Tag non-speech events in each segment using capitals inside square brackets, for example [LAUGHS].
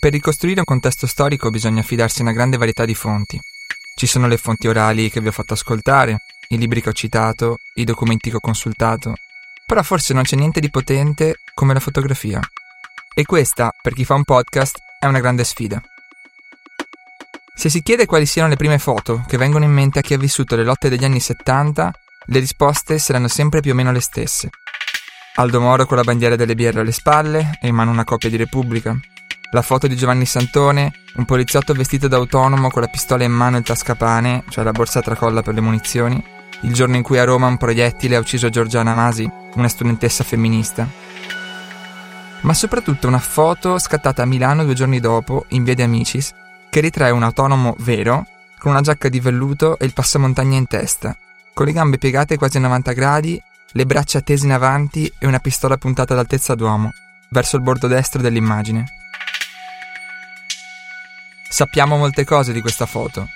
Per ricostruire un contesto storico bisogna affidarsi a una grande varietà di fonti. Ci sono le fonti orali che vi ho fatto ascoltare, i libri che ho citato, i documenti che ho consultato, però forse non c'è niente di potente come la fotografia. E questa, per chi fa un podcast, è una grande sfida. Se si chiede quali siano le prime foto che vengono in mente a chi ha vissuto le lotte degli anni 70, le risposte saranno sempre più o meno le stesse. Aldo Moro con la bandiera delle birre alle spalle e in mano una copia di Repubblica. La foto di Giovanni Santone, un poliziotto vestito da autonomo con la pistola in mano e il tascapane, cioè la borsa a tracolla per le munizioni, il giorno in cui a Roma un proiettile ha ucciso Giorgiana Masi, una studentessa femminista. Ma soprattutto una foto scattata a Milano due giorni dopo, in via de Amicis, che ritrae un autonomo vero, con una giacca di velluto e il passamontagna in testa, con le gambe piegate quasi a 90 gradi, le braccia tese in avanti e una pistola puntata ad altezza d'uomo, verso il bordo destro dell'immagine. Sappiamo molte cose di questa foto,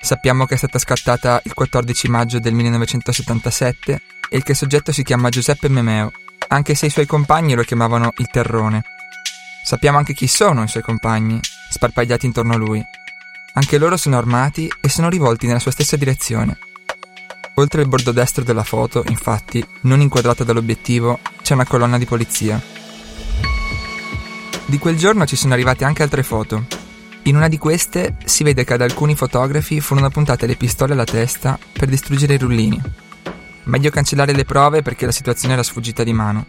Sappiamo che è stata scattata il 14 maggio del 1977 e che il soggetto si chiama Giuseppe Memeo, anche se i suoi compagni lo chiamavano il Terrone. Sappiamo anche chi sono i suoi compagni, sparpagliati intorno a lui. Anche loro sono armati e sono rivolti nella sua stessa direzione. Oltre il bordo destro della foto, infatti, non inquadrata dall'obiettivo, c'è una colonna di polizia. Di quel giorno ci sono arrivate anche altre foto, in una di queste si vede che ad alcuni fotografi furono puntate le pistole alla testa per distruggere i rullini. Meglio cancellare le prove perché la situazione era sfuggita di mano.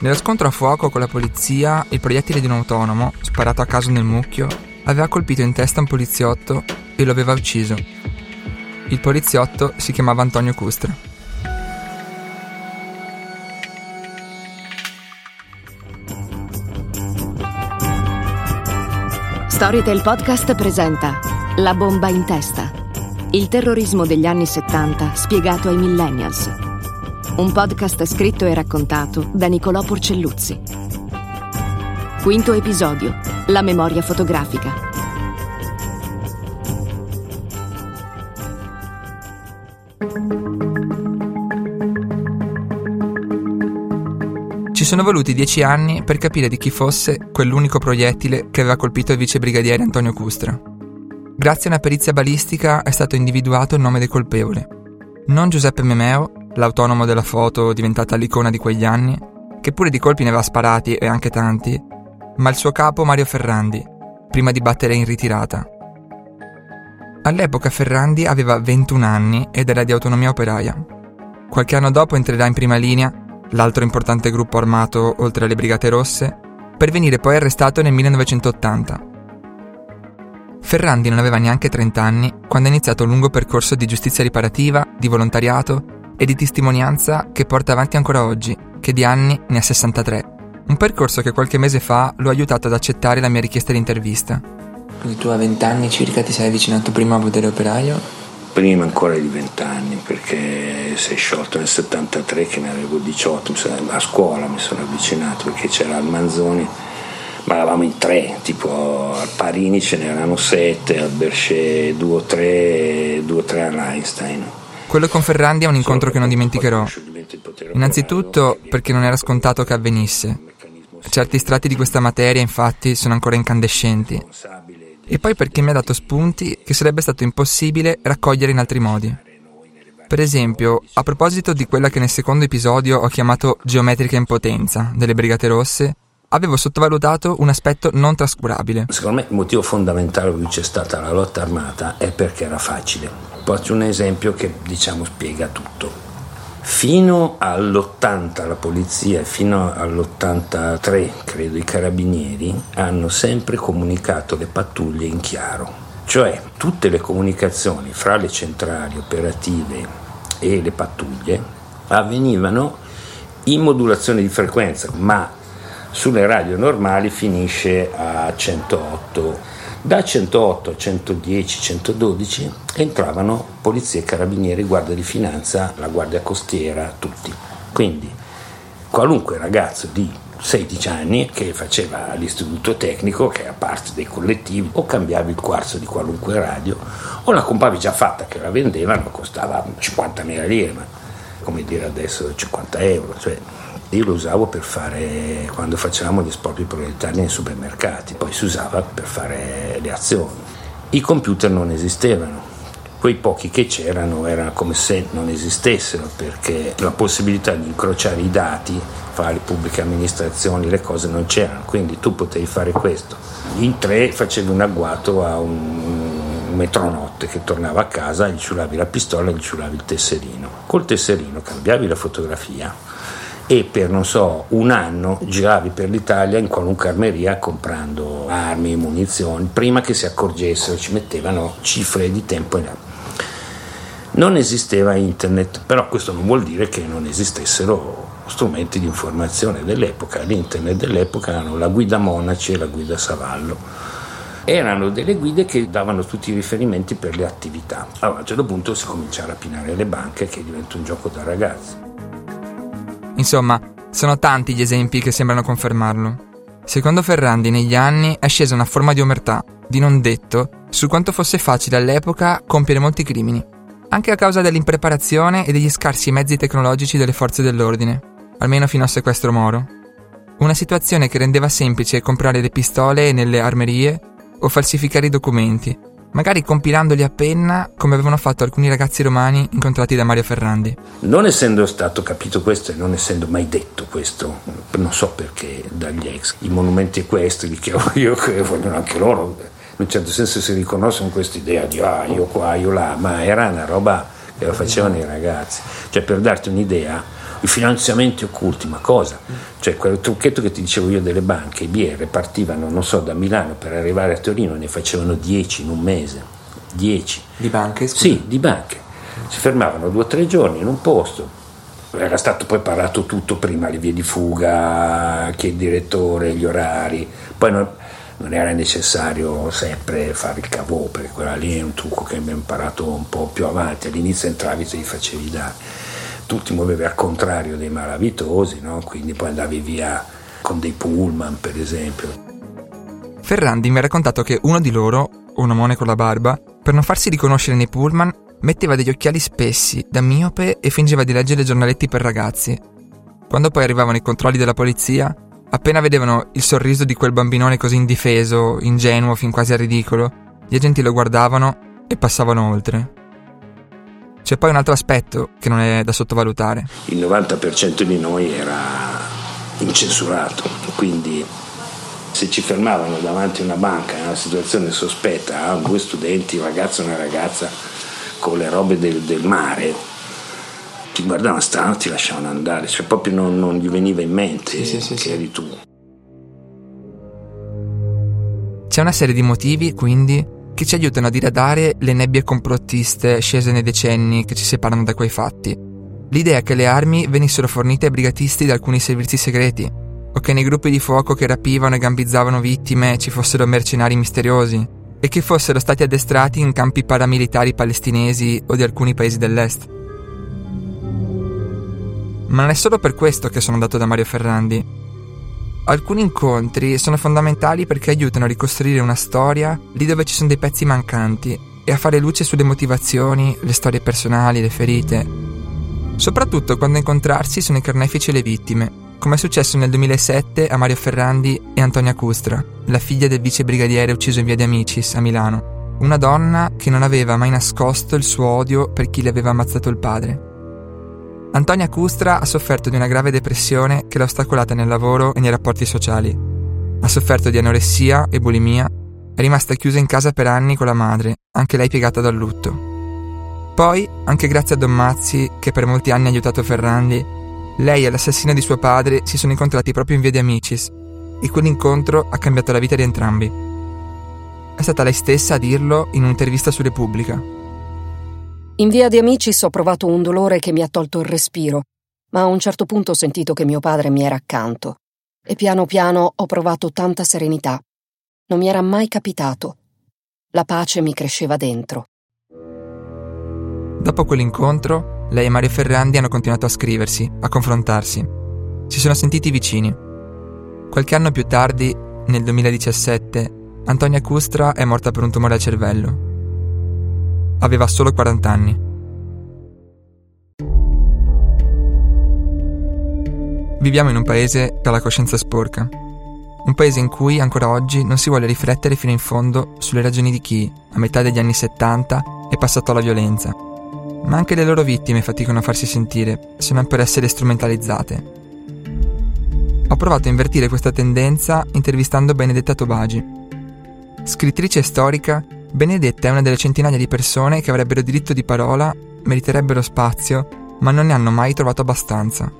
Nello scontro a fuoco con la polizia, il proiettile di un autonomo, sparato a caso nel mucchio, aveva colpito in testa un poliziotto e lo aveva ucciso. Il poliziotto si chiamava Antonio Custra. Storytel Podcast presenta La bomba in testa. Il terrorismo degli anni 70 spiegato ai millennials. Un podcast scritto e raccontato da Nicolò Porcelluzzi. Quinto episodio. La memoria fotografica. Sono voluti dieci anni per capire di chi fosse quell'unico proiettile che aveva colpito il vicebrigadiere Antonio Custra. Grazie a una perizia balistica è stato individuato il nome del colpevole. Non Giuseppe Memeo, l'autonomo della foto diventata l'icona di quegli anni, che pure di colpi ne aveva sparati e anche tanti, ma il suo capo Mario Ferrandi, prima di battere in ritirata. All'epoca Ferrandi aveva 21 anni ed era di autonomia operaia. Qualche anno dopo entrerà in prima linea l'altro importante gruppo armato oltre alle Brigate Rosse, per venire poi arrestato nel 1980. Ferrandi non aveva neanche 30 anni quando ha iniziato un lungo percorso di giustizia riparativa, di volontariato e di testimonianza che porta avanti ancora oggi, che di anni ne ha 63. Un percorso che qualche mese fa lo ha aiutato ad accettare la mia richiesta di intervista. Quindi tu a 20 anni circa ti sei avvicinato prima a potere operaio prima ancora di vent'anni perché si è sciolto nel 73 che ne avevo 18 a scuola mi sono avvicinato perché c'era il Manzoni ma eravamo in tre tipo al Parini ce n'erano sette al Berchet due o tre due o tre all'Einstein quello con Ferrandi è un incontro che non dimenticherò. innanzitutto perché non era scontato che avvenisse. certi strati di questa materia infatti sono ancora incandescenti e poi perché mi ha dato spunti che sarebbe stato impossibile raccogliere in altri modi. Per esempio, a proposito di quella che nel secondo episodio ho chiamato geometrica impotenza delle Brigate Rosse, avevo sottovalutato un aspetto non trascurabile. Secondo me il motivo fondamentale per cui c'è stata la lotta armata è perché era facile. Faccio un esempio che diciamo spiega tutto. Fino all'80 la polizia fino all'83 credo i carabinieri hanno sempre comunicato le pattuglie in chiaro, cioè tutte le comunicazioni fra le centrali operative e le pattuglie avvenivano in modulazione di frequenza, ma sulle radio normali finisce a 108 da 108 a 110, 112 entravano polizie, carabinieri, guardia di finanza, la guardia costiera, tutti. Quindi qualunque ragazzo di 16 anni che faceva l'istituto tecnico, che era parte dei collettivi, o cambiavi il quarzo di qualunque radio, o la compravi già fatta che la vendevano, costava 50.000 lire, ma come dire adesso 50 euro. Cioè, Io lo usavo per fare, quando facevamo gli espropri proprietari nei supermercati, poi si usava per fare le azioni. I computer non esistevano, quei pochi che c'erano erano come se non esistessero perché la possibilità di incrociare i dati fra le pubbliche amministrazioni, le cose non c'erano, quindi tu potevi fare questo. In tre facevi un agguato a un metronotte che tornava a casa, gli ciulavi la pistola e gli ciulavi il tesserino. Col tesserino cambiavi la fotografia e per non so un anno giravi per l'Italia in qualunque armeria comprando armi, munizioni, prima che si accorgessero, ci mettevano cifre di tempo in avanti. Non esisteva internet, però questo non vuol dire che non esistessero strumenti di informazione dell'epoca. L'internet dell'epoca erano la guida Monaci e la guida Savallo. Erano delle guide che davano tutti i riferimenti per le attività. Allora, a un certo punto si comincia a rapinare le banche che diventa un gioco da ragazzi. Insomma, sono tanti gli esempi che sembrano confermarlo. Secondo Ferrandi negli anni è scesa una forma di omertà, di non detto, su quanto fosse facile all'epoca compiere molti crimini anche a causa dell'impreparazione e degli scarsi mezzi tecnologici delle forze dell'ordine, almeno fino al sequestro Moro. Una situazione che rendeva semplice comprare le pistole nelle armerie o falsificare i documenti, magari compilandoli a penna come avevano fatto alcuni ragazzi romani incontrati da Mario Ferrandi. Non essendo stato capito questo e non essendo mai detto questo, non so perché dagli ex, i monumenti equestri li chiamo [LAUGHS] io che vogliono anche loro in un certo senso si riconoscono questa idea di ah, io qua, io là, ma era una roba che lo facevano i ragazzi. Cioè, per darti un'idea, i finanziamenti occulti, ma cosa? Cioè, quel trucchetto che ti dicevo io delle banche, i BR partivano, non so, da Milano per arrivare a Torino, ne facevano 10 in un mese. 10. Di banche? Scusa. Sì, di banche. Si fermavano due o tre giorni in un posto. Era stato poi parlato tutto prima, le vie di fuga, chi è il direttore, gli orari. Poi non, non era necessario sempre fare il cavò, perché quella lì è un trucco che abbiamo imparato un po' più avanti. All'inizio entravi e ti facevi dare. Tu ti muovevi al contrario dei malavitosi, no? quindi poi andavi via con dei pullman, per esempio. Ferrandi mi ha raccontato che uno di loro, un omone con la barba, per non farsi riconoscere nei pullman, metteva degli occhiali spessi, da miope e fingeva di leggere giornaletti per ragazzi. Quando poi arrivavano i controlli della polizia, Appena vedevano il sorriso di quel bambinone così indifeso, ingenuo, fin quasi a ridicolo, gli agenti lo guardavano e passavano oltre. C'è poi un altro aspetto che non è da sottovalutare. Il 90% di noi era incensurato, quindi se ci fermavano davanti a una banca in una situazione sospetta, due studenti, un ragazzo e una ragazza con le robe del, del mare, ti guardavano strano, ti lasciavano andare, cioè proprio non, non gli veniva in mente sì, sì, che sì, eri tu. C'è una serie di motivi, quindi, che ci aiutano a diradare le nebbie complottiste scese nei decenni che ci separano da quei fatti. L'idea che le armi venissero fornite ai brigatisti da alcuni servizi segreti, o che nei gruppi di fuoco che rapivano e gambizzavano vittime ci fossero mercenari misteriosi, e che fossero stati addestrati in campi paramilitari palestinesi o di alcuni paesi dell'est. Ma non è solo per questo che sono andato da Mario Ferrandi. Alcuni incontri sono fondamentali perché aiutano a ricostruire una storia lì dove ci sono dei pezzi mancanti e a fare luce sulle motivazioni, le storie personali, le ferite. Soprattutto quando incontrarsi sono i carnefici e le vittime, come è successo nel 2007 a Mario Ferrandi e Antonia Custra, la figlia del vice brigadiere ucciso in via de Amicis a Milano. Una donna che non aveva mai nascosto il suo odio per chi le aveva ammazzato il padre. Antonia Custra ha sofferto di una grave depressione che l'ha ostacolata nel lavoro e nei rapporti sociali. Ha sofferto di anoressia e bulimia, è rimasta chiusa in casa per anni con la madre, anche lei piegata dal lutto. Poi, anche grazie a Don Mazzi, che per molti anni ha aiutato Ferrandi, lei e l'assassino di suo padre si sono incontrati proprio in via di Amicis e quell'incontro ha cambiato la vita di entrambi. È stata lei stessa a dirlo in un'intervista su Repubblica. In via di Amicis ho provato un dolore che mi ha tolto il respiro, ma a un certo punto ho sentito che mio padre mi era accanto e piano piano ho provato tanta serenità. Non mi era mai capitato. La pace mi cresceva dentro. Dopo quell'incontro, lei e Mario Ferrandi hanno continuato a scriversi, a confrontarsi. Si sono sentiti vicini. Qualche anno più tardi, nel 2017, Antonia Custra è morta per un tumore al cervello Aveva solo 40 anni. Viviamo in un paese che ha la coscienza sporca. Un paese in cui ancora oggi non si vuole riflettere fino in fondo sulle ragioni di chi, a metà degli anni 70, è passato alla violenza. Ma anche le loro vittime faticano a farsi sentire, se non per essere strumentalizzate. Ho provato a invertire questa tendenza intervistando Benedetta Tobagi. Scrittrice storica, Benedetta è una delle centinaia di persone che avrebbero diritto di parola, meriterebbero spazio, ma non ne hanno mai trovato abbastanza.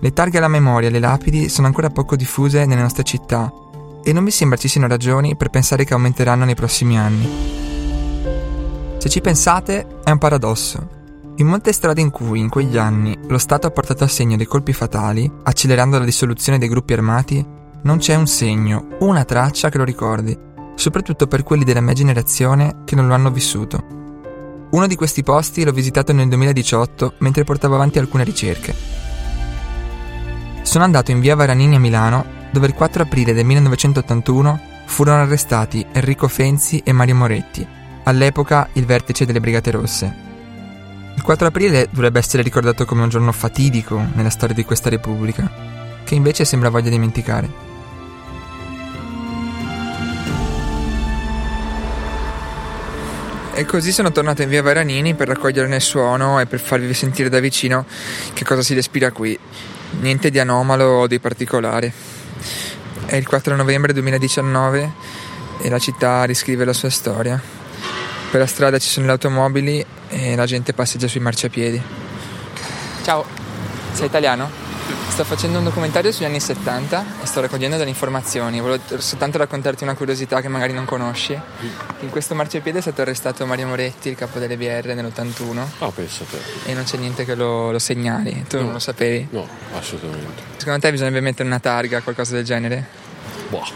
Le targhe alla memoria e le lapidi sono ancora poco diffuse nelle nostre città e non mi sembra ci siano ragioni per pensare che aumenteranno nei prossimi anni. Se ci pensate, è un paradosso. In molte strade in cui, in quegli anni, lo Stato ha portato a segno dei colpi fatali, accelerando la dissoluzione dei gruppi armati, non c'è un segno, una traccia che lo ricordi, soprattutto per quelli della mia generazione che non lo hanno vissuto. Uno di questi posti l'ho visitato nel 2018 mentre portavo avanti alcune ricerche. Sono andato in via Varanini a Milano, dove il 4 aprile del 1981 furono arrestati Enrico Fenzi e Mario Moretti, all'epoca il vertice delle Brigate Rosse. Il 4 aprile dovrebbe essere ricordato come un giorno fatidico nella storia di questa Repubblica, che invece sembra voglia dimenticare. E così sono tornato in via Varanini per raccoglierne il suono e per farvi sentire da vicino che cosa si respira qui niente di anomalo o di particolare. È il 4 novembre 2019 e la città riscrive la sua storia. Per la strada ci sono le automobili e la gente passeggia sui marciapiedi. Ciao, sei italiano? Sto facendo un documentario sugli anni 70 e sto raccogliendo delle informazioni. Volevo soltanto raccontarti una curiosità che magari non conosci. In questo marciapiede è stato arrestato Mario Moretti, il capo delle BR nell'81. Ah, pensa te. E non c'è niente che lo, lo segnali. Tu no. non lo sapevi? No, assolutamente. Secondo te bisognerebbe mettere una targa, qualcosa del genere? Boh.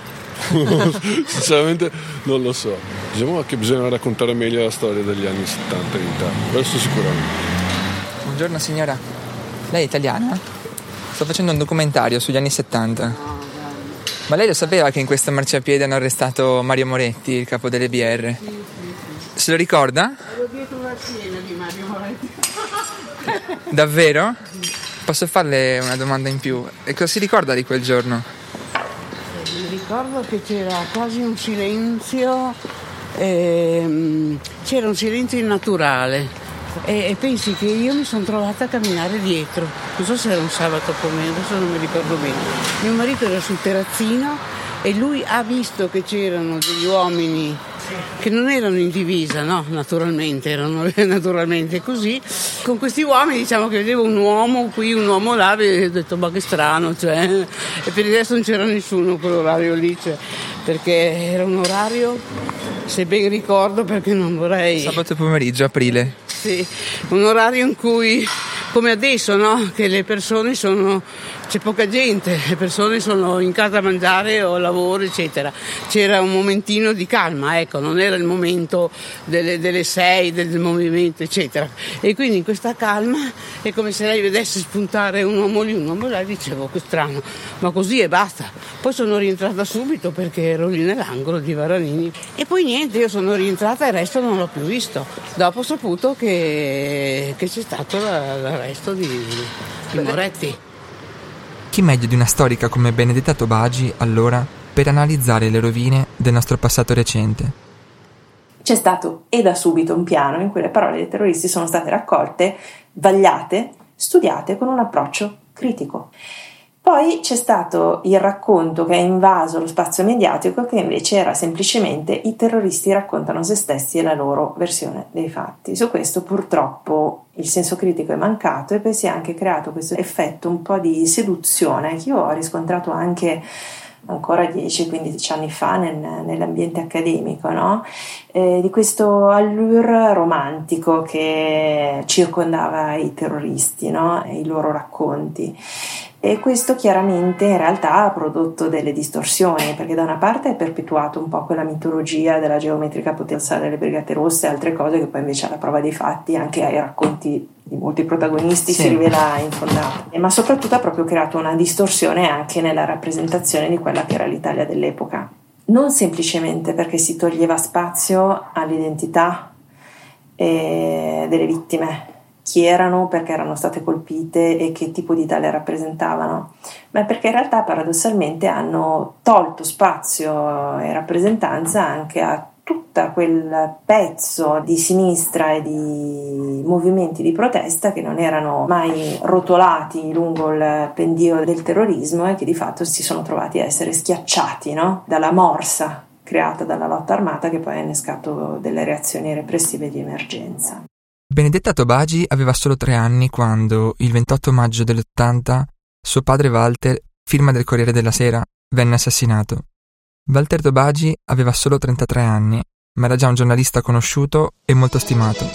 [LAUGHS] Sinceramente non lo so. Diciamo che bisogna raccontare meglio la storia degli anni 70 in Italia. Questo sicuramente. Buongiorno signora. Lei è italiana? Sto facendo un documentario sugli anni 70. Ma lei lo sapeva che in questo marciapiede hanno arrestato Mario Moretti, il capo delle BR? Se lo ricorda? Ero dietro una scena di Mario Moretti. [LAUGHS] Davvero? Posso farle una domanda in più? E cosa si ricorda di quel giorno? Mi ricordo che c'era quasi un silenzio, ehm, c'era un silenzio innaturale e, e, pensi che io mi sono trovata a camminare dietro, non so se era un sabato pomeriggio, adesso non mi ricordo bene. Mio marito era sul terrazzino e lui ha visto che c'erano degli uomini che non erano in divisa, no, naturalmente, erano [LAUGHS] naturalmente così. Con questi uomini diciamo che vedevo un uomo qui, un uomo là, e ho detto ma che strano, cioè, e per il resto non c'era nessuno quell'orario lì, cioè, perché era un orario, se ben ricordo, perché non vorrei... Sabato pomeriggio, aprile. Sì, un orario in cui, come adesso, no? che le persone sono, c'è poca gente, le persone sono in casa a mangiare o a lavoro, eccetera. C'era un momentino di calma, ecco, non era il momento delle, delle sei, del movimento, eccetera. E quindi in questa calma è come se lei vedesse spuntare un uomo lì, un uomo là, dicevo che strano, ma così e basta. Poi sono rientrata subito perché ero lì nell'angolo di Varanini. E poi niente, io sono rientrata e il resto non l'ho più visto. Dopo ho saputo che che, c'è stato l'arresto di, di Moretti. Chi meglio di una storica come Benedetta Tobagi, allora, per analizzare le rovine del nostro passato recente? C'è stato e da subito un piano in cui le parole dei terroristi sono state raccolte, vagliate, studiate con un approccio critico. Poi c'è stato il racconto che ha invaso lo spazio mediatico che invece era semplicemente i terroristi raccontano se stessi e la loro versione dei fatti. Su questo purtroppo il senso critico è mancato e poi si è anche creato questo effetto un po' di seduzione che io ho riscontrato anche ancora 10-15 anni fa nel, nell'ambiente accademico, no? eh, di questo allure romantico che circondava i terroristi no? e i loro racconti. E questo chiaramente in realtà ha prodotto delle distorsioni, perché da una parte è perpetuato un po' quella mitologia della geometrica potenza delle Brigate Rosse e altre cose che poi invece alla prova dei fatti, anche ai racconti di molti protagonisti, sì. si rivela infondata. Ma soprattutto ha proprio creato una distorsione anche nella rappresentazione di quella che era l'Italia dell'epoca. Non semplicemente perché si toglieva spazio all'identità eh, delle vittime chi erano, perché erano state colpite e che tipo di Italia rappresentavano, ma perché in realtà paradossalmente hanno tolto spazio e rappresentanza anche a tutto quel pezzo di sinistra e di movimenti di protesta che non erano mai rotolati lungo il pendio del terrorismo e che di fatto si sono trovati a essere schiacciati no? dalla morsa creata dalla lotta armata che poi ha innescato delle reazioni repressive di emergenza. Benedetta Tobagi aveva solo tre anni quando, il 28 maggio dell'80, suo padre Walter, firma del Corriere della Sera, venne assassinato. Walter Tobagi aveva solo 33 anni, ma era già un giornalista conosciuto e molto stimato.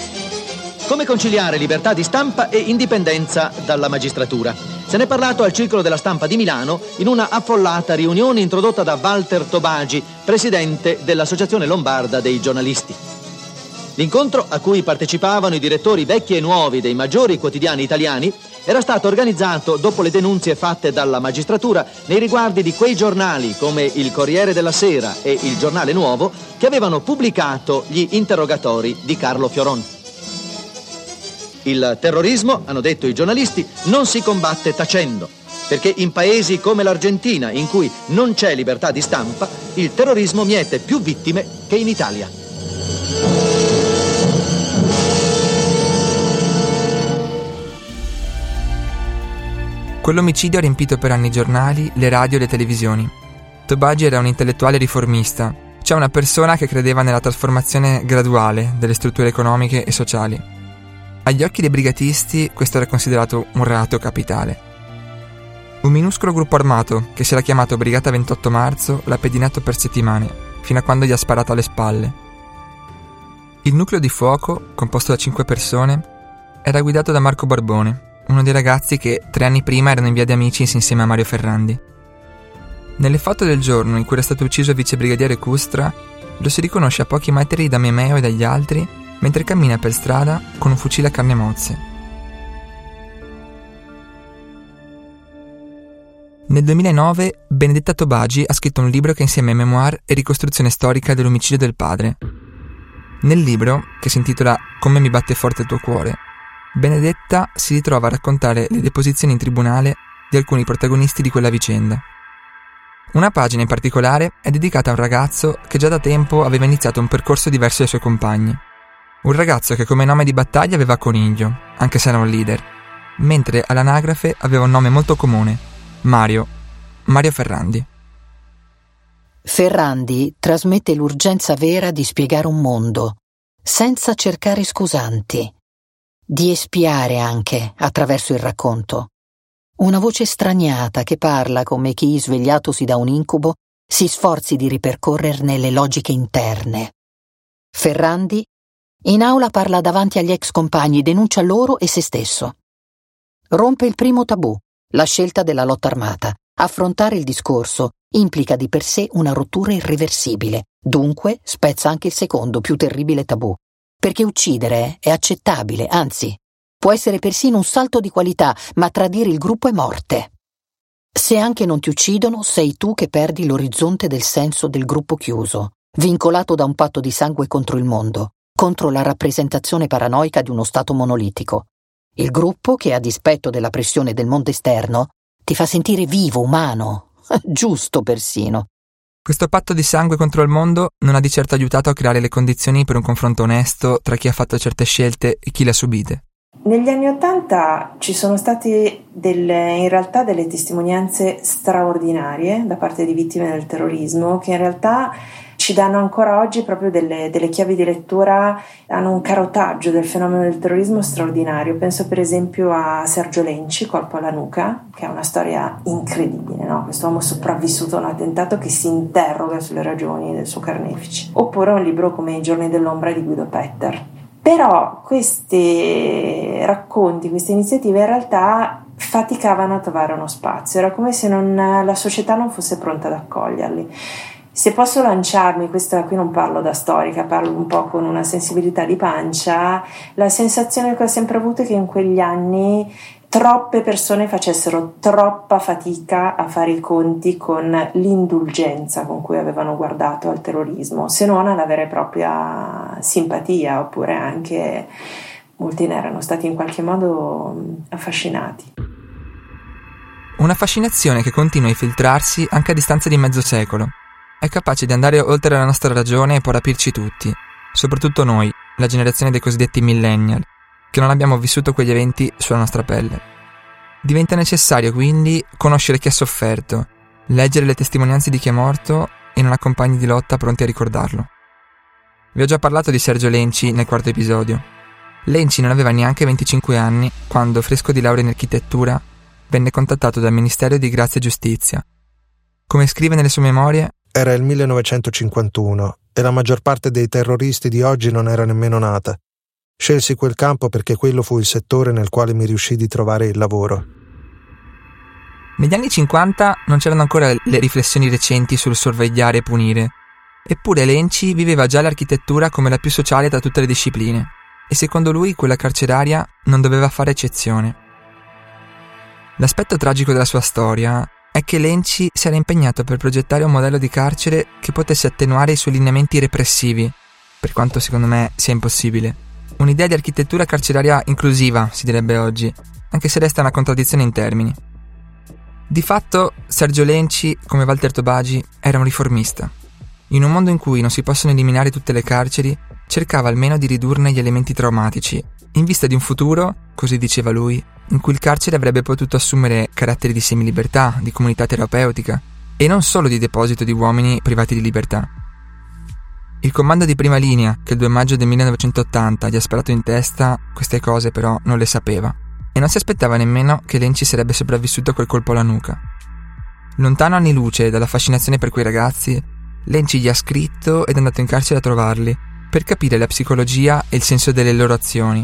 Come conciliare libertà di stampa e indipendenza dalla magistratura? Se ne è parlato al Circolo della Stampa di Milano in una affollata riunione introdotta da Walter Tobagi, presidente dell'Associazione Lombarda dei giornalisti. L'incontro, a cui partecipavano i direttori vecchi e nuovi dei maggiori quotidiani italiani, era stato organizzato dopo le denunzie fatte dalla magistratura nei riguardi di quei giornali come il Corriere della Sera e il Giornale Nuovo che avevano pubblicato gli interrogatori di Carlo Fioron. Il terrorismo, hanno detto i giornalisti, non si combatte tacendo, perché in paesi come l'Argentina, in cui non c'è libertà di stampa, il terrorismo miete più vittime che in Italia. Quell'omicidio ha riempito per anni i giornali, le radio e le televisioni. Tobagi era un intellettuale riformista, cioè una persona che credeva nella trasformazione graduale delle strutture economiche e sociali. Agli occhi dei brigatisti questo era considerato un reato capitale. Un minuscolo gruppo armato, che si era chiamato Brigata 28 Marzo, l'ha pedinato per settimane, fino a quando gli ha sparato alle spalle. Il nucleo di fuoco, composto da cinque persone, era guidato da Marco Barbone, uno dei ragazzi che tre anni prima erano in via di Amicis insieme a Mario Ferrandi. Nelle foto del giorno in cui era stato ucciso il vicebrigadiere Custra, lo si riconosce a pochi metri da Memeo e dagli altri mentre cammina per strada con un fucile a canne mozze. Nel 2009 Benedetta Tobagi ha scritto un libro che insieme a memoir e ricostruzione storica dell'omicidio del padre. Nel libro, che si intitola Come mi batte forte il tuo cuore, Benedetta si ritrova a raccontare le deposizioni in tribunale di alcuni protagonisti di quella vicenda. Una pagina in particolare è dedicata a un ragazzo che già da tempo aveva iniziato un percorso diverso dai suoi compagni. Un ragazzo che come nome di battaglia aveva Coniglio, anche se era un leader, mentre all'anagrafe aveva un nome molto comune, Mario, Mario Ferrandi. Ferrandi trasmette l'urgenza vera di spiegare un mondo, senza cercare scusanti di espiare anche attraverso il racconto. Una voce straniata che parla come chi, svegliatosi da un incubo, si sforzi di ripercorrerne le logiche interne. Ferrandi in aula parla davanti agli ex compagni, denuncia loro e se stesso. Rompe il primo tabù, la scelta della lotta armata. Affrontare il discorso implica di per sé una rottura irreversibile, dunque spezza anche il secondo, più terribile tabù, perché uccidere è accettabile, anzi, può essere persino un salto di qualità, ma tradire il gruppo è morte. Se anche non ti uccidono, sei tu che perdi l'orizzonte del senso del gruppo chiuso, vincolato da un patto di sangue contro il mondo, contro la rappresentazione paranoica di uno Stato monolitico. Il gruppo che, a dispetto della pressione del mondo esterno, ti fa sentire vivo, umano, [LAUGHS] giusto persino, questo patto di sangue contro il mondo non ha di certo aiutato a creare le condizioni per un confronto onesto tra chi ha fatto certe scelte e chi le ha subite. Negli anni Ottanta ci sono state delle, in realtà delle testimonianze straordinarie da parte di vittime del terrorismo che in realtà ci danno ancora oggi proprio delle, delle, chiavi di lettura, hanno un carotaggio del fenomeno del terrorismo straordinario. Penso per esempio a Sergio Lenci, Colpo alla nuca, che è una storia incredibile, no? quest'uomo sopravvissuto a un attentato che si interroga sulle ragioni del suo carnefice. Oppure un libro come I giorni dell'ombra di Guido Petter. Però questi racconti, queste iniziative in realtà faticavano a trovare uno spazio, era come se non, la società non fosse pronta ad accoglierli. Se posso lanciarmi, questa qui non parlo da storica, parlo un po' con una sensibilità di pancia, la sensazione che ho sempre avuto è che in quegli anni troppe persone facessero troppa fatica a fare i conti con l'indulgenza con cui avevano guardato al terrorismo, se non alla vera e propria simpatia oppure anche molti ne erano stati in qualche modo affascinati. Una fascinazione che continua a infiltrarsi anche a distanza di mezzo secolo. È capace di andare oltre la nostra ragione e può rapirci tutti, soprattutto noi, la generazione dei cosiddetti millennial, che non abbiamo vissuto quegli eventi sulla nostra pelle. Diventa necessario quindi conoscere chi ha sofferto, leggere le testimonianze di chi è morto e non ha compagni di lotta pronti a ricordarlo. Vi ho già parlato di Sergio Lenci nel quarto episodio. Lenci non aveva neanche 25 anni quando, fresco di laurea in architettura, venne contattato dal Ministero di Grazia e Giustizia. Come scrive nelle sue memorie, era il 1951 e la maggior parte dei terroristi di oggi non era nemmeno nata. Scelsi quel campo perché quello fu il settore nel quale mi riuscì di trovare il lavoro. Negli anni 50 non c'erano ancora le riflessioni recenti sul sorvegliare e punire, eppure Lenci viveva già l'architettura come la più sociale tra tutte le discipline, e secondo lui quella carceraria non doveva fare eccezione. L'aspetto tragico della sua storia è che Lenci si era impegnato per progettare un modello di carcere che potesse attenuare i suoi lineamenti repressivi, per quanto secondo me sia impossibile. Un'idea di architettura carceraria inclusiva, si direbbe oggi, anche se resta una contraddizione in termini. Di fatto, Sergio Lenci, come Walter Tobagi, era un riformista. In un mondo in cui non si possono eliminare tutte le carceri, cercava almeno di ridurne gli elementi traumatici, in vista di un futuro, così diceva lui, in cui il carcere avrebbe potuto assumere caratteri di semilibertà, di comunità terapeutica e non solo di deposito di uomini privati di libertà. Il comando di prima linea, che il 2 maggio del 1980 gli ha sparato in testa, queste cose però non le sapeva e non si aspettava nemmeno che Lenci sarebbe sopravvissuto a quel colpo alla nuca. Lontano anni luce dalla fascinazione per quei ragazzi, Lenci gli ha scritto ed è andato in carcere a trovarli, per capire la psicologia e il senso delle loro azioni,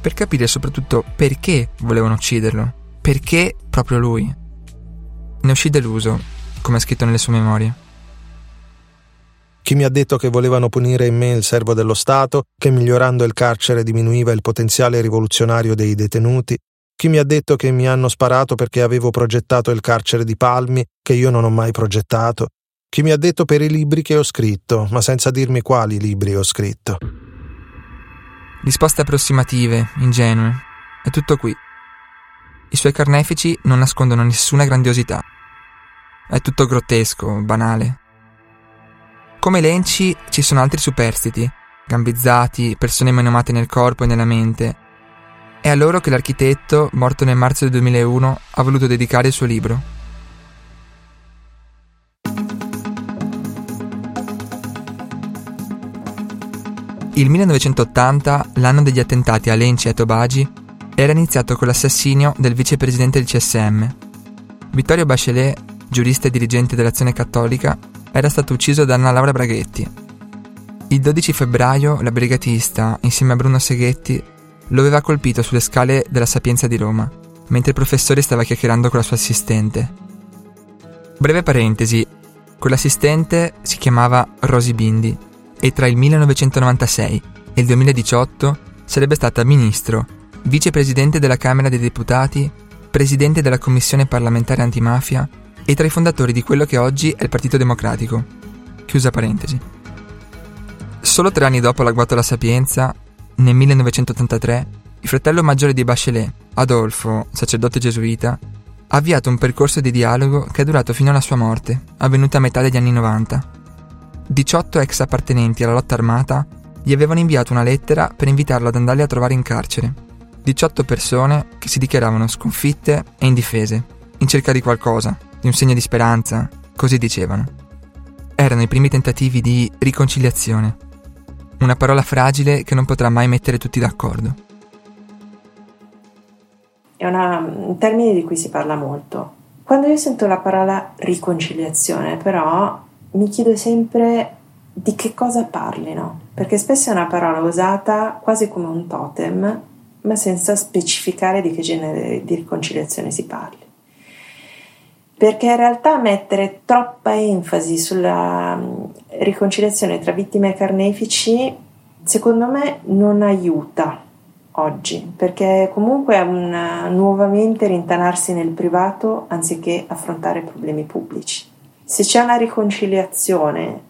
per capire soprattutto perché volevano ucciderlo, perché proprio lui. Ne uscì deluso, come ha scritto nelle sue memorie. Chi mi ha detto che volevano punire in me il servo dello Stato, che migliorando il carcere diminuiva il potenziale rivoluzionario dei detenuti? Chi mi ha detto che mi hanno sparato perché avevo progettato il carcere di Palmi, che io non ho mai progettato? Chi mi ha detto per i libri che ho scritto, ma senza dirmi quali libri ho scritto? Risposte approssimative, ingenue. È tutto qui. I suoi carnefici non nascondono nessuna grandiosità. È tutto grottesco, banale. Come Lenci ci sono altri superstiti, gambizzati, persone menomate nel corpo e nella mente. È a loro che l'architetto, morto nel marzo del 2001, ha voluto dedicare il suo libro. Il 1980, l'anno degli attentati a Lenci e Tobagi, era iniziato con l'assassinio del vicepresidente del CSM. Vittorio Bachelet, giurista e dirigente dell'Azione Cattolica, era stato ucciso da Anna Laura Braghetti. Il 12 febbraio la brigatista, insieme a Bruno Seghetti, lo aveva colpito sulle scale della Sapienza di Roma, mentre il professore stava chiacchierando con la sua assistente. Breve parentesi, quell'assistente si chiamava Rosy Bindi e tra il 1996 e il 2018 sarebbe stata ministro, vicepresidente della Camera dei Deputati, presidente della Commissione parlamentare antimafia e tra i fondatori di quello che oggi è il Partito Democratico. Chiusa parentesi. Solo tre anni dopo l'agguato alla Sapienza, nel 1983, il fratello maggiore di Bachelet, Adolfo, sacerdote gesuita, ha avviato un percorso di dialogo che è durato fino alla sua morte, avvenuta a metà degli anni 90. 18 ex appartenenti alla lotta armata gli avevano inviato una lettera per invitarlo ad andarli a trovare in carcere. 18 persone che si dichiaravano sconfitte e indifese, in cerca di qualcosa, di un segno di speranza, così dicevano. Erano i primi tentativi di riconciliazione, una parola fragile che non potrà mai mettere tutti d'accordo. È una, un termine di cui si parla molto. Quando io sento la parola riconciliazione, però, mi chiedo sempre di che cosa parlino, perché spesso è una parola usata quasi come un totem, ma senza specificare di che genere di riconciliazione si parli. Perché in realtà mettere troppa enfasi sulla mm, riconciliazione tra vittime e carnefici, secondo me, non aiuta oggi, perché comunque è un nuovamente rintanarsi nel privato anziché affrontare problemi pubblici. Se c'è una riconciliazione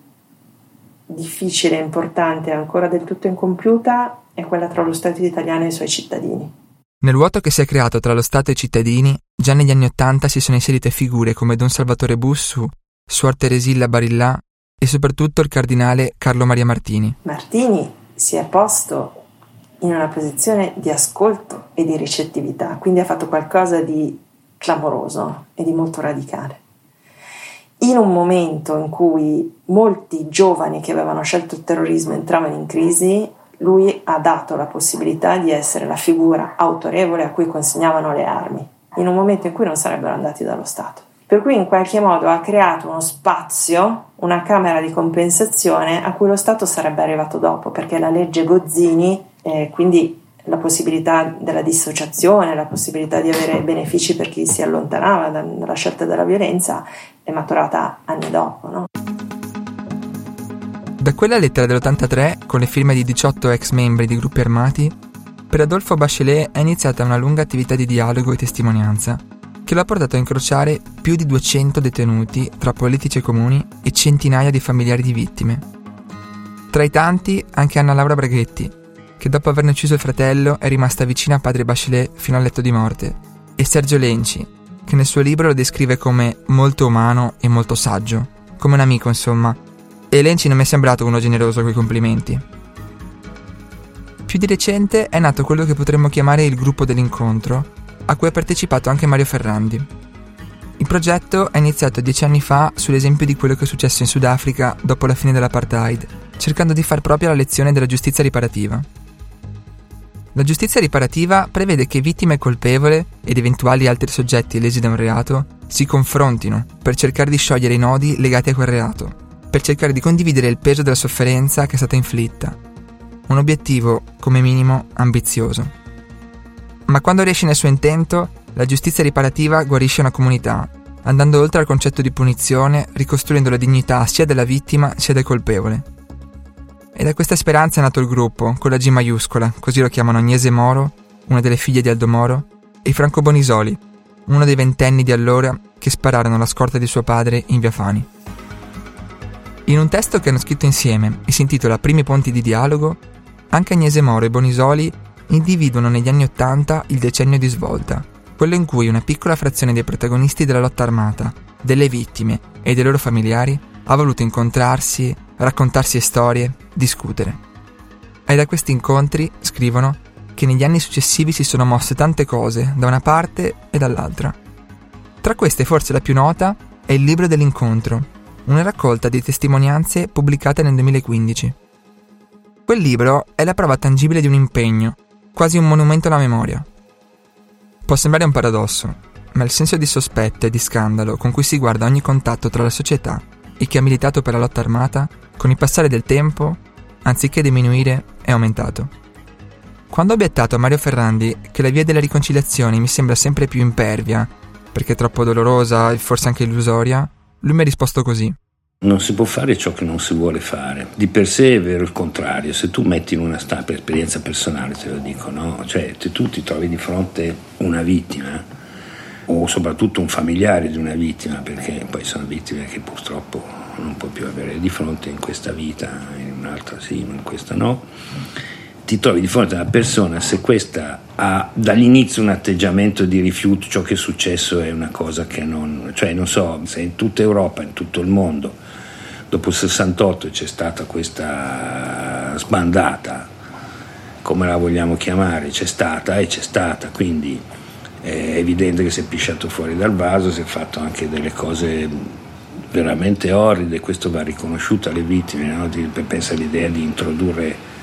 difficile importante, ancora del tutto incompiuta, è quella tra lo Stato italiano e i suoi cittadini. Nel vuoto che si è creato tra lo Stato e i cittadini, già negli anni Ottanta si sono inserite figure come Don Salvatore Bussu, Suor Teresilla Barillà e soprattutto il cardinale Carlo Maria Martini. Martini si è posto in una posizione di ascolto e di ricettività, quindi ha fatto qualcosa di clamoroso e di molto radicale. In un momento in cui molti giovani che avevano scelto il terrorismo entravano in crisi, lui ha dato la possibilità di essere la figura autorevole a cui consegnavano le armi, in un momento in cui non sarebbero andati dallo Stato. Per cui in qualche modo ha creato uno spazio, una camera di compensazione a cui lo Stato sarebbe arrivato dopo, perché la legge Gozzini, eh, quindi la possibilità della dissociazione, la possibilità di avere benefici per chi si allontanava dalla scelta della violenza, è maturata anni dopo. No? Da quella lettera dell'83, con le firme di 18 ex membri di gruppi armati, per Adolfo Bachelet è iniziata una lunga attività di dialogo e testimonianza, che lo ha portato a incrociare più di 200 detenuti tra politici comuni e centinaia di familiari di vittime. Tra i tanti anche Anna Laura Braghetti, che dopo averne ucciso il fratello è rimasta vicina a padre Bachelet fino al letto di morte, e Sergio Lenci, che nel suo libro lo descrive come molto umano e molto saggio, come un amico insomma, e Lenci non mi è sembrato uno generoso coi complimenti. Più di recente è nato quello che potremmo chiamare il gruppo dell'incontro, a cui ha partecipato anche Mario Ferrandi. Il progetto è iniziato dieci anni fa sull'esempio di quello che è successo in Sudafrica dopo la fine dell'apartheid, cercando di far propria la lezione della giustizia riparativa. La giustizia riparativa prevede che vittime e colpevole ed eventuali altri soggetti lesi da un reato si confrontino per cercare di sciogliere i nodi legati a quel reato, per cercare di condividere il peso della sofferenza che è stata inflitta. Un obiettivo, come minimo, ambizioso. Ma quando riesce nel suo intento, la giustizia riparativa guarisce una comunità, andando oltre al concetto di punizione, ricostruendo la dignità sia della vittima sia del colpevole. E da questa speranza è nato il gruppo, con la G maiuscola, così lo chiamano Agnese Moro, una delle figlie di Aldo Moro, e Franco Bonisoli, uno dei ventenni di allora che spararono alla scorta di suo padre in via Fani. In un testo che hanno scritto insieme e si intitola Primi ponti di dialogo, anche Agnese Moro e Bonisoli individuano negli anni Ottanta il decennio di svolta, quello in cui una piccola frazione dei protagonisti della lotta armata, delle vittime e dei loro familiari ha voluto incontrarsi, raccontarsi storie, discutere. È da questi incontri, scrivono, che negli anni successivi si sono mosse tante cose da una parte e dall'altra. Tra queste forse la più nota è il libro dell'incontro, una raccolta di testimonianze pubblicate nel 2015. Quel libro è la prova tangibile di un impegno, quasi un monumento alla memoria. Può sembrare un paradosso, ma il senso di sospetto e di scandalo con cui si guarda ogni contatto tra la società e chi ha militato per la lotta armata, con il passare del tempo, anziché diminuire, è aumentato. Quando ho obiettato a Mario Ferrandi che la via della riconciliazione mi sembra sempre più impervia, perché è troppo dolorosa e forse anche illusoria, lui mi ha risposto così. Non si può fare ciò che non si vuole fare. Di per sé è vero il contrario. Se tu metti in una stampa, per esperienza personale te lo dico, no? Cioè, se tu ti trovi di fronte una vittima, o soprattutto un familiare di una vittima, perché poi sono vittime che purtroppo non puoi più avere di fronte in questa vita, in un'altra sì, ma in questa no, ti trovi di fronte a una persona, se questa ha dall'inizio un atteggiamento di rifiuto, ciò che è successo è una cosa che non, cioè non so, se in tutta Europa, in tutto il mondo, dopo il 68 c'è stata questa sbandata, come la vogliamo chiamare, c'è stata e c'è stata, quindi è evidente che si è pisciato fuori dal vaso, si è fatto anche delle cose veramente orride, questo va riconosciuto alle vittime, no? pensa all'idea di introdurre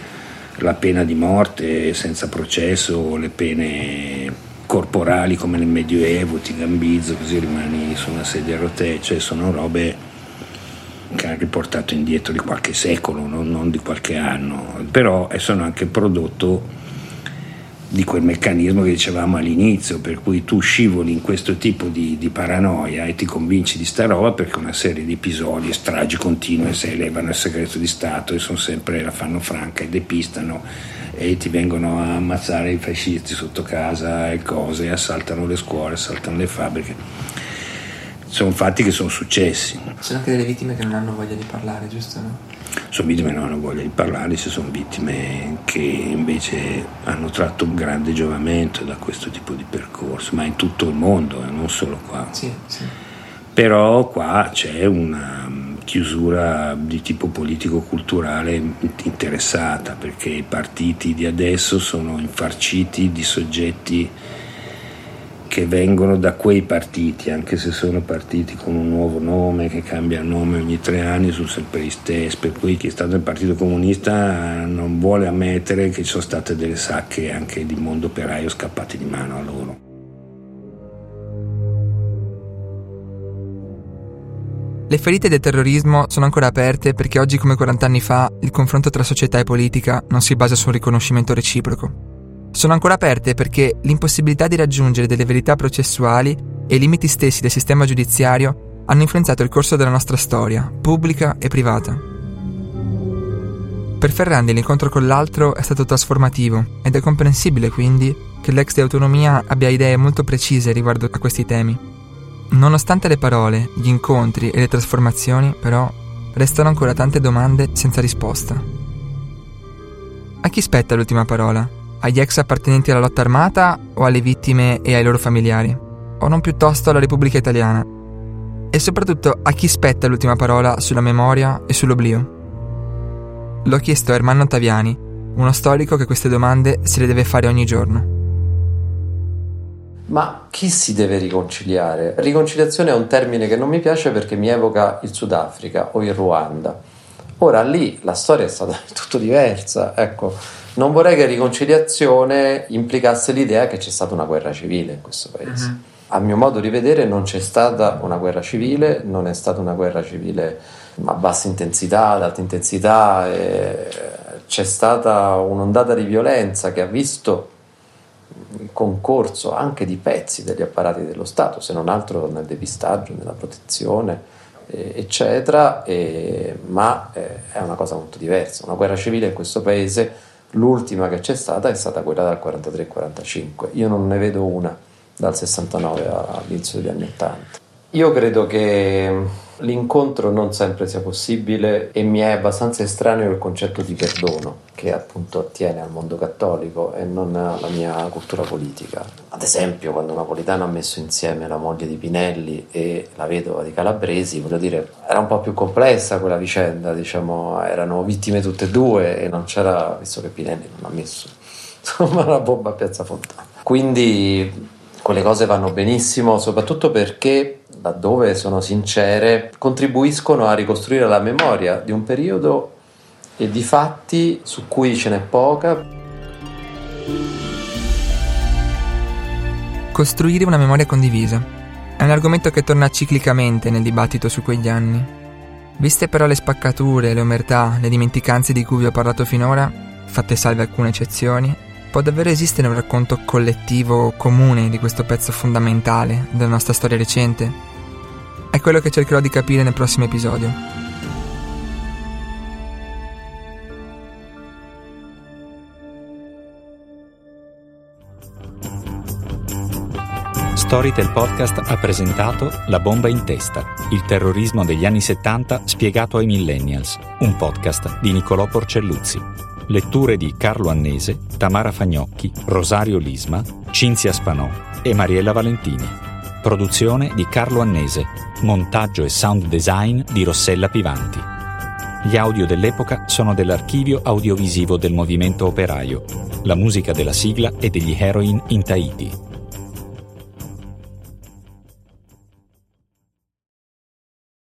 la pena di morte senza processo o le pene corporali come nel Medioevo, ti gambizzo così rimani su una sedia a rotelle, cioè sono robe che hanno riportato indietro di qualche secolo, non, non di qualche anno, però sono anche prodotto di quel meccanismo che dicevamo all'inizio, per cui tu scivoli in questo tipo di, di, paranoia e ti convinci di sta roba perché una serie di episodi, stragi continue, si elevano il segreto di Stato e sono sempre, la fanno franca e depistano e ti vengono a ammazzare i fascisti sotto casa e cose, assaltano le scuole, assaltano le fabbriche. Sono fatti che sono successi. Ci sono anche delle vittime che non hanno voglia di parlare, giusto? No? Sono vittime non hanno voglia di parlare, se sono vittime che invece hanno tratto un grande giovamento da questo tipo di percorso, ma in tutto il mondo, eh, non solo qua. Sì, sì. Però qua c'è una chiusura di tipo politico-culturale interessata perché i partiti di adesso sono infarciti di soggetti che vengono da quei partiti, anche se sono partiti con un nuovo nome, che cambia nome ogni tre anni, sono sempre gli stessi, per cui chi è stato nel Partito Comunista non vuole ammettere che ci sono state delle sacche anche di mondo operaio scappate di mano a loro. Le ferite del terrorismo sono ancora aperte perché oggi come 40 anni fa il confronto tra società e politica non si basa sul riconoscimento reciproco. Sono ancora aperte perché l'impossibilità di raggiungere delle verità processuali e i limiti stessi del sistema giudiziario hanno influenzato il corso della nostra storia, pubblica e privata. Per Ferrandi l'incontro con l'altro è stato trasformativo ed è comprensibile quindi che l'ex di autonomia abbia idee molto precise riguardo a questi temi. Nonostante le parole, gli incontri e le trasformazioni, però, restano ancora tante domande senza risposta. A chi spetta l'ultima parola? Agli ex appartenenti alla lotta armata o alle vittime e ai loro familiari? O non piuttosto alla Repubblica Italiana? E soprattutto a chi spetta l'ultima parola sulla memoria e sull'oblio? L'ho chiesto a Ermanno Taviani, uno storico che queste domande se le deve fare ogni giorno. Ma chi si deve riconciliare? Riconciliazione è un termine che non mi piace perché mi evoca il Sudafrica o il Ruanda. Ora lì la storia è stata [LAUGHS] tutto diversa, ecco, non vorrei che riconciliazione implicasse l'idea che c'è stata una guerra civile in questo paese. Uh-huh. A mio modo di vedere non c'è stata una guerra civile, non è stata una guerra civile a bassa intensità, ad alta intensità, c'è stata un'ondata di violenza che ha visto il concorso anche di pezzi degli apparati dello Stato, se non altro nel depistaggio, nella protezione, eccetera, eh, ma eh, è una cosa molto diversa. Una guerra civile in questo paese, l'ultima che c'è stata è stata quella dal 43-45. Io non ne vedo una dal 69 all'inizio degli anni 80. Io credo che L'incontro non sempre sia possibile e mi è abbastanza estraneo il concetto di perdono che appunto attiene al mondo cattolico e non alla mia cultura politica. Ad esempio, quando Napolitano ha messo insieme la moglie di Pinelli e la vedova di Calabresi, voglio dire, era un po' più complessa quella vicenda, diciamo, erano vittime tutte e due e non c'era, visto che Pinelli non ha messo [LAUGHS] insomma una bomba a Piazza Fontana. Quindi quelle cose vanno benissimo, soprattutto perché laddove sono sincere, contribuiscono a ricostruire la memoria di un periodo e di fatti su cui ce n'è poca. Costruire una memoria condivisa è un argomento che torna ciclicamente nel dibattito su quegli anni. Viste però le spaccature, le omertà, le dimenticanze di cui vi ho parlato finora, fatte salve alcune eccezioni, può davvero esistere un racconto collettivo comune di questo pezzo fondamentale della nostra storia recente? È quello che cercherò di capire nel prossimo episodio. Storytel Podcast ha presentato La bomba in testa, il terrorismo degli anni 70 spiegato ai millennials, un podcast di Niccolò Porcelluzzi. Letture di Carlo Annese, Tamara Fagnocchi, Rosario Lisma, Cinzia Spanò e Mariella Valentini. Produzione di Carlo Annese. Montaggio e sound design di Rossella Pivanti. Gli audio dell'epoca sono dell'archivio audiovisivo del movimento operaio. La musica della sigla è degli Heroin in Tahiti.